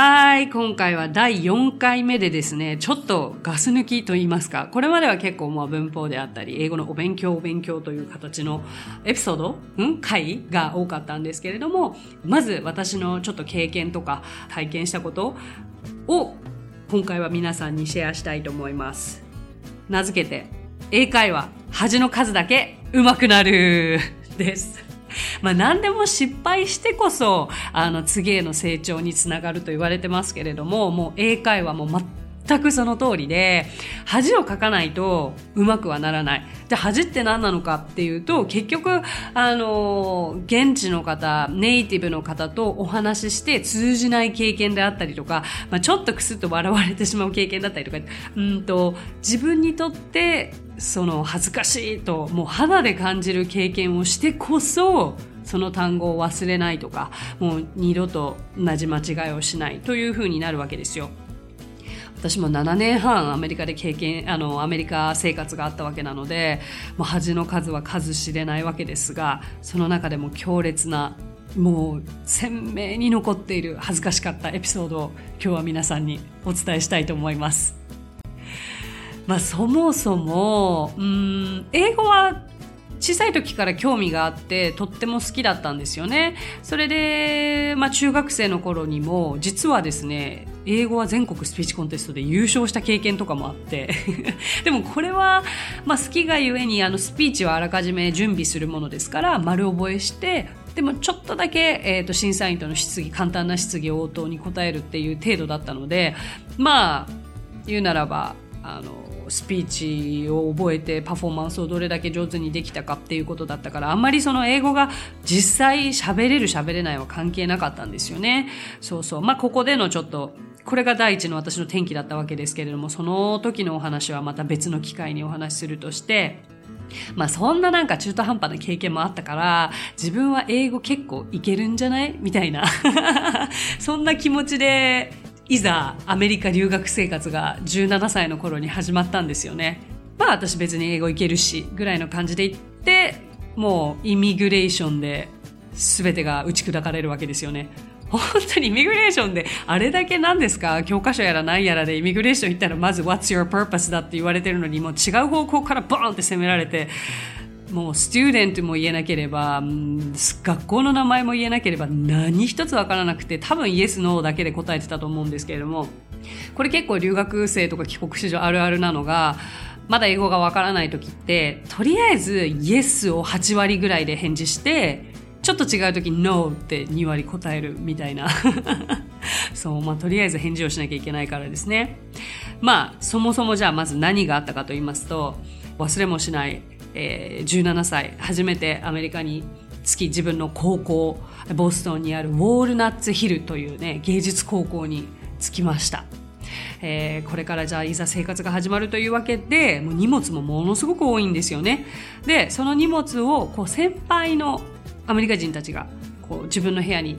はい、今回は第4回目でですね、ちょっとガス抜きと言いますか、これまでは結構まあ文法であったり、英語のお勉強お勉強という形のエピソード、うん回が多かったんですけれども、まず私のちょっと経験とか体験したことを今回は皆さんにシェアしたいと思います。名付けて、英会話、恥の数だけ上手くなるです。まあ何でも失敗してこそ、あの次への成長につながると言われてますけれども、もう英会話も全くその通りで、恥をかかないとうまくはならない。じゃあ恥って何なのかっていうと、結局、あの、現地の方、ネイティブの方とお話しして通じない経験であったりとか、まあ、ちょっとクスッと笑われてしまう経験だったりとか、うんと、自分にとってその恥ずかしいともう肌で感じる経験をしてこそその単語を忘れないとかもう二度と同じ間違いをしないというふうになるわけですよ。私も7年半アメリカで経験、あの、アメリカ生活があったわけなので、もう恥の数は数知れないわけですが、その中でも強烈な、もう鮮明に残っている恥ずかしかったエピソードを今日は皆さんにお伝えしたいと思います。まあ、そもそも、うん、英語は小さい時から興味があってとっても好きだったんですよね。それで、まあ中学生の頃にも実はですね、英語は全国スピーチコンテストで優勝した経験とかもあって でもこれは、まあ好きがゆえにあのスピーチはあらかじめ準備するものですから丸覚えしてでもちょっとだけ、えーと、審査員との質疑簡単な質疑応答に答えるっていう程度だったのでまあ言うならばあのスピーチを覚えてパフォーマンスをどれだけ上手にできたかっていうことだったからあんまりその英語が実際喋れる喋れないは関係なかったんですよね。そうそう。まあここでのちょっとこれが第一の私の転機だったわけですけれどもその時のお話はまた別の機会にお話しするとしてまあそんななんか中途半端な経験もあったから、自分は英語結構いけるんじゃない？みたいな そんな気持ちでいざアメリカ留学生活が17歳の頃に始まったんですよね。まあ私別に英語いけるしぐらいの感じで行ってもうイミグレーションで全てが打ち砕かれるわけですよね。本当にイミグレーションであれだけなんですか？教科書やら何やらでイミグレーション行ったらまず What's your purpose だって言われてるのにもう違う方向からボーンって攻められてもうスチューデントも言えなければ、学校の名前も言えなければ何一つわからなくて多分イエス、ノーだけで答えてたと思うんですけれども、これ結構留学生とか帰国子女あるあるなのが、まだ英語がわからない時って、とりあえずイエスを8割ぐらいで返事して、ちょっと違う時に No って2割答えるみたいな。そう、まあとりあえず返事をしなきゃいけないからですね。まあそもそもじゃあまず何があったかと言いますと、忘れもしないえー、17歳初めてアメリカに着き自分の高校ボストンにあるウォールナッツヒルというね芸術高校に着きました。えー、これからじゃあいざ生活が始まるというわけでもう荷物もものすごく多いんですよね。でその荷物をこう先輩のアメリカ人たちがこう自分の部屋に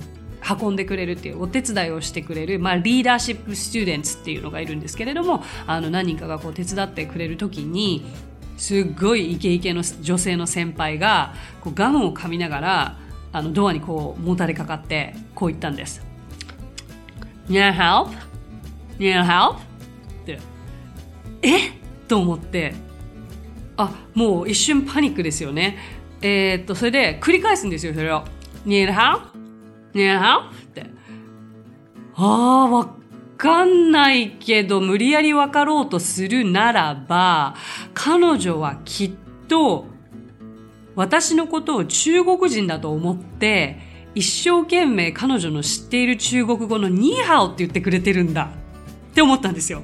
運んでくれるっていうお手伝いをしてくれる、まあ、リーダーシップスチューデンツっていうのがいるんですけれどもあの何人かがこう手伝ってくれる時にすっごいイケイケの女性の先輩がこうガムを噛みながらあのドアにこうもたれかかってこう言ったんです。Need help? Need help? ってえ？と思ってあもう一瞬パニックですよね。えー、っとそれで繰り返すんですよそれを。Need help? Need help? ってああわかんないけど無理やり分かろうとするならば、彼女はきっと私のことを中国人だと思って、一生懸命彼女の知っている中国語のニーハオって言ってくれてるんだって思ったんですよ。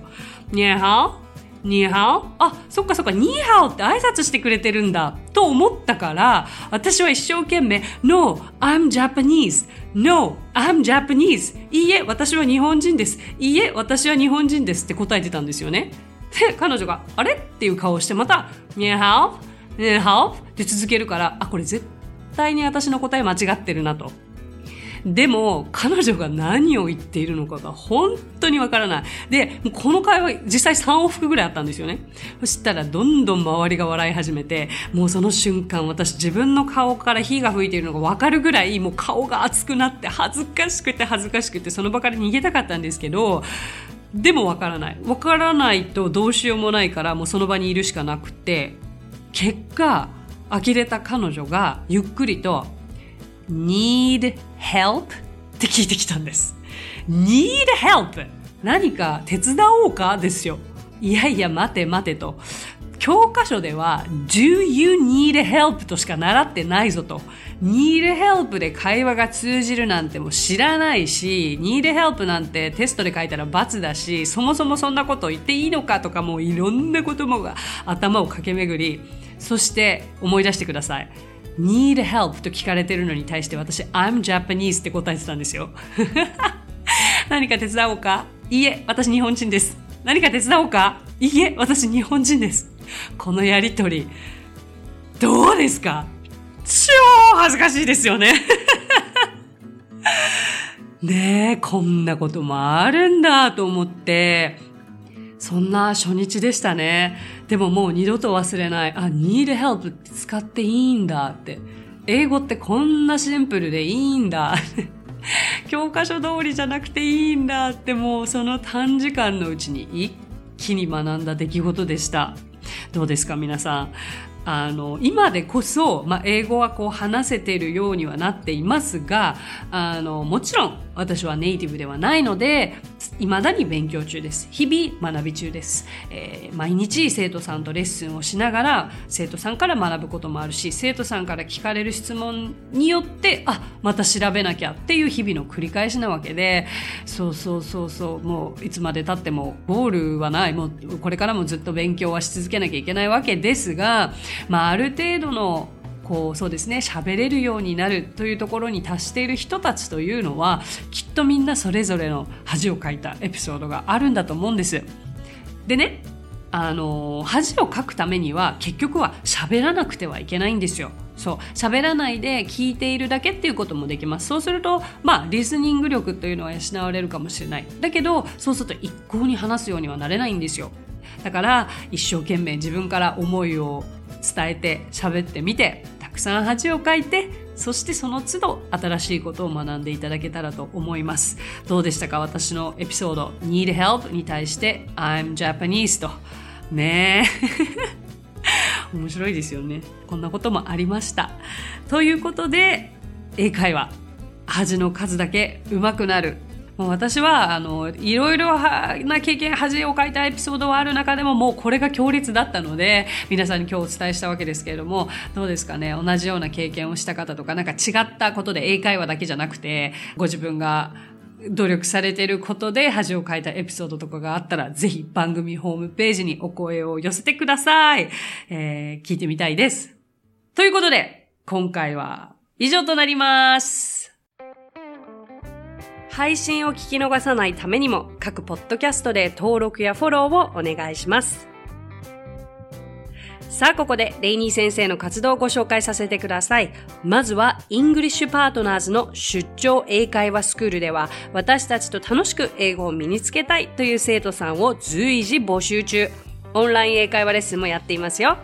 ニーハオ？ニーハオあ、そっかそっか、ニーハオって挨拶してくれてるんだ。と思ったから、私は一生懸命、No, I'm Japanese. No, I'm Japanese. いいえ、私は日本人です。いいえ、私は日本人ですって答えてたんですよね。で、彼女が、あれ？っていう顔をして、また、ニーハオニーハオって続けるから、あ、これ絶対に私の答え間違ってるなと。でも、彼女が何を言っているのかが本当にわからない。で、この会話実際3往復ぐらいあったんですよね。そしたらどんどん周りが笑い始めて、もうその瞬間私自分の顔から火が吹いているのがわかるぐらい、もう顔が熱くなって恥ずかしくて恥ずかしくてその場から逃げたかったんですけど、でもわからない。わからないとどうしようもないからもうその場にいるしかなくて、結果、呆れた彼女がゆっくりと need help? って聞いてきたんです。need help? 何か手伝おうか？ですよ。いやいや、待て待てと。教科書では Do you need help? としか習ってないぞと。need help で会話が通じるなんても知らないし、need help なんてテストで書いたら罰だし、そもそもそんなこと言っていいのかとかもういろんなこともが頭を駆け巡り、そして思い出してください。Need help と聞かれてるのに対して私 I'm Japanese って答えてたんですよ。何か手伝おうか？いいえ、私日本人です。何か手伝おうか？いいえ、私日本人です。このやりとり、どうですか？超恥ずかしいですよね。ねえ、こんなこともあるんだと思って、そんな初日でしたね。でももう二度と忘れない。あ、need help って使っていいんだって。英語ってこんなシンプルでいいんだ。教科書通りじゃなくていいんだってもうその短時間のうちに一気に学んだ出来事でした。どうですか皆さん。あの、今でこそ、まあ、英語はこう話せているようにはなっていますが、あの、もちろん私はネイティブではないので、未だに勉強中です。日々学び中です。えー、毎日生徒さんとレッスンをしながら、生徒さんから学ぶこともあるし、生徒さんから聞かれる質問によって、あ、また調べなきゃっていう日々の繰り返しなわけで、そうそうそうそう、もういつまで経ってもゴールはない。もうこれからもずっと勉強はし続けなきゃいけないわけですが、まあある程度のこうそうですね喋れるようになるというところに達している人たちというのはきっとみんなそれぞれの恥をかいたエピソードがあるんだと思うんです。でねあの恥をかくためには結局は喋らなくてはいけないんですよ。そう喋らないで聞いているだけっていうこともできますそうするとまあリスニング力というのは養われるかもしれないだけどそうすると一向に話すようにはなれないんですよだから一生懸命自分から思いを伝えて喋ってみてくさん恥をかいてそしてその都度新しいことを学んでいただけたらと思います。どうでしたか？私のエピソード Need Help に対して I'm Japanese と。ねえ。面白いですよね。こんなこともありました。ということで、英会話。恥の数だけ上手くなる私はあのいろいろな経験恥をかいたエピソードはある中でももうこれが強烈だったので皆さんに今日お伝えしたわけですけれどもどうですかね同じような経験をした方とかなんか違ったことで英会話だけじゃなくてご自分が努力されていることで恥をかいたエピソードとかがあったら、ぜひ番組ホームページにお声を寄せてください。えー、聞いてみたいです。ということで、今回は以上となります。配信を聞き逃さないためにも各ポッドキャストで登録やフォローをお願いします。さあ、ここでレイニー先生の活動をご紹介させてください。まずは、イングリッシュパートナーズの出張英会話スクールでは、私たちと楽しく英語を身につけたいという生徒さんを随時募集中。オンライン英会話レッスンもやっていますよ。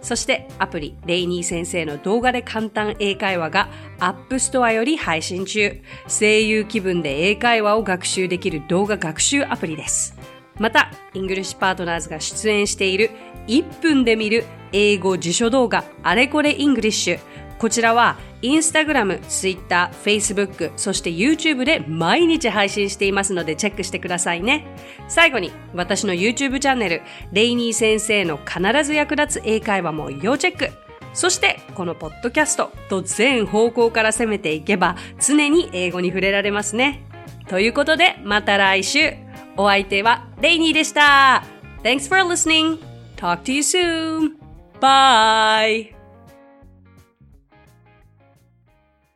そしてアプリレイニー先生の動画で簡単英会話が App Store より配信中。声優気分で英会話を学習できる動画学習アプリです。また、イングリッシュパートナーズが出演している1分で見る英語辞書動画あれこれイングリッシュ。こちらはインスタグラム、ツイッター、フェイスブック、そして YouTube で毎日配信していますのでチェックしてくださいね。最後に私の YouTube チャンネル、レイニー先生の必ず役立つ英会話も要チェック。そしてこのポッドキャストと全方向から攻めていけば常に英語に触れられますね。ということでまた来週。お相手はレイニーでした。Thanks for listening. Talk to you soon. Bye.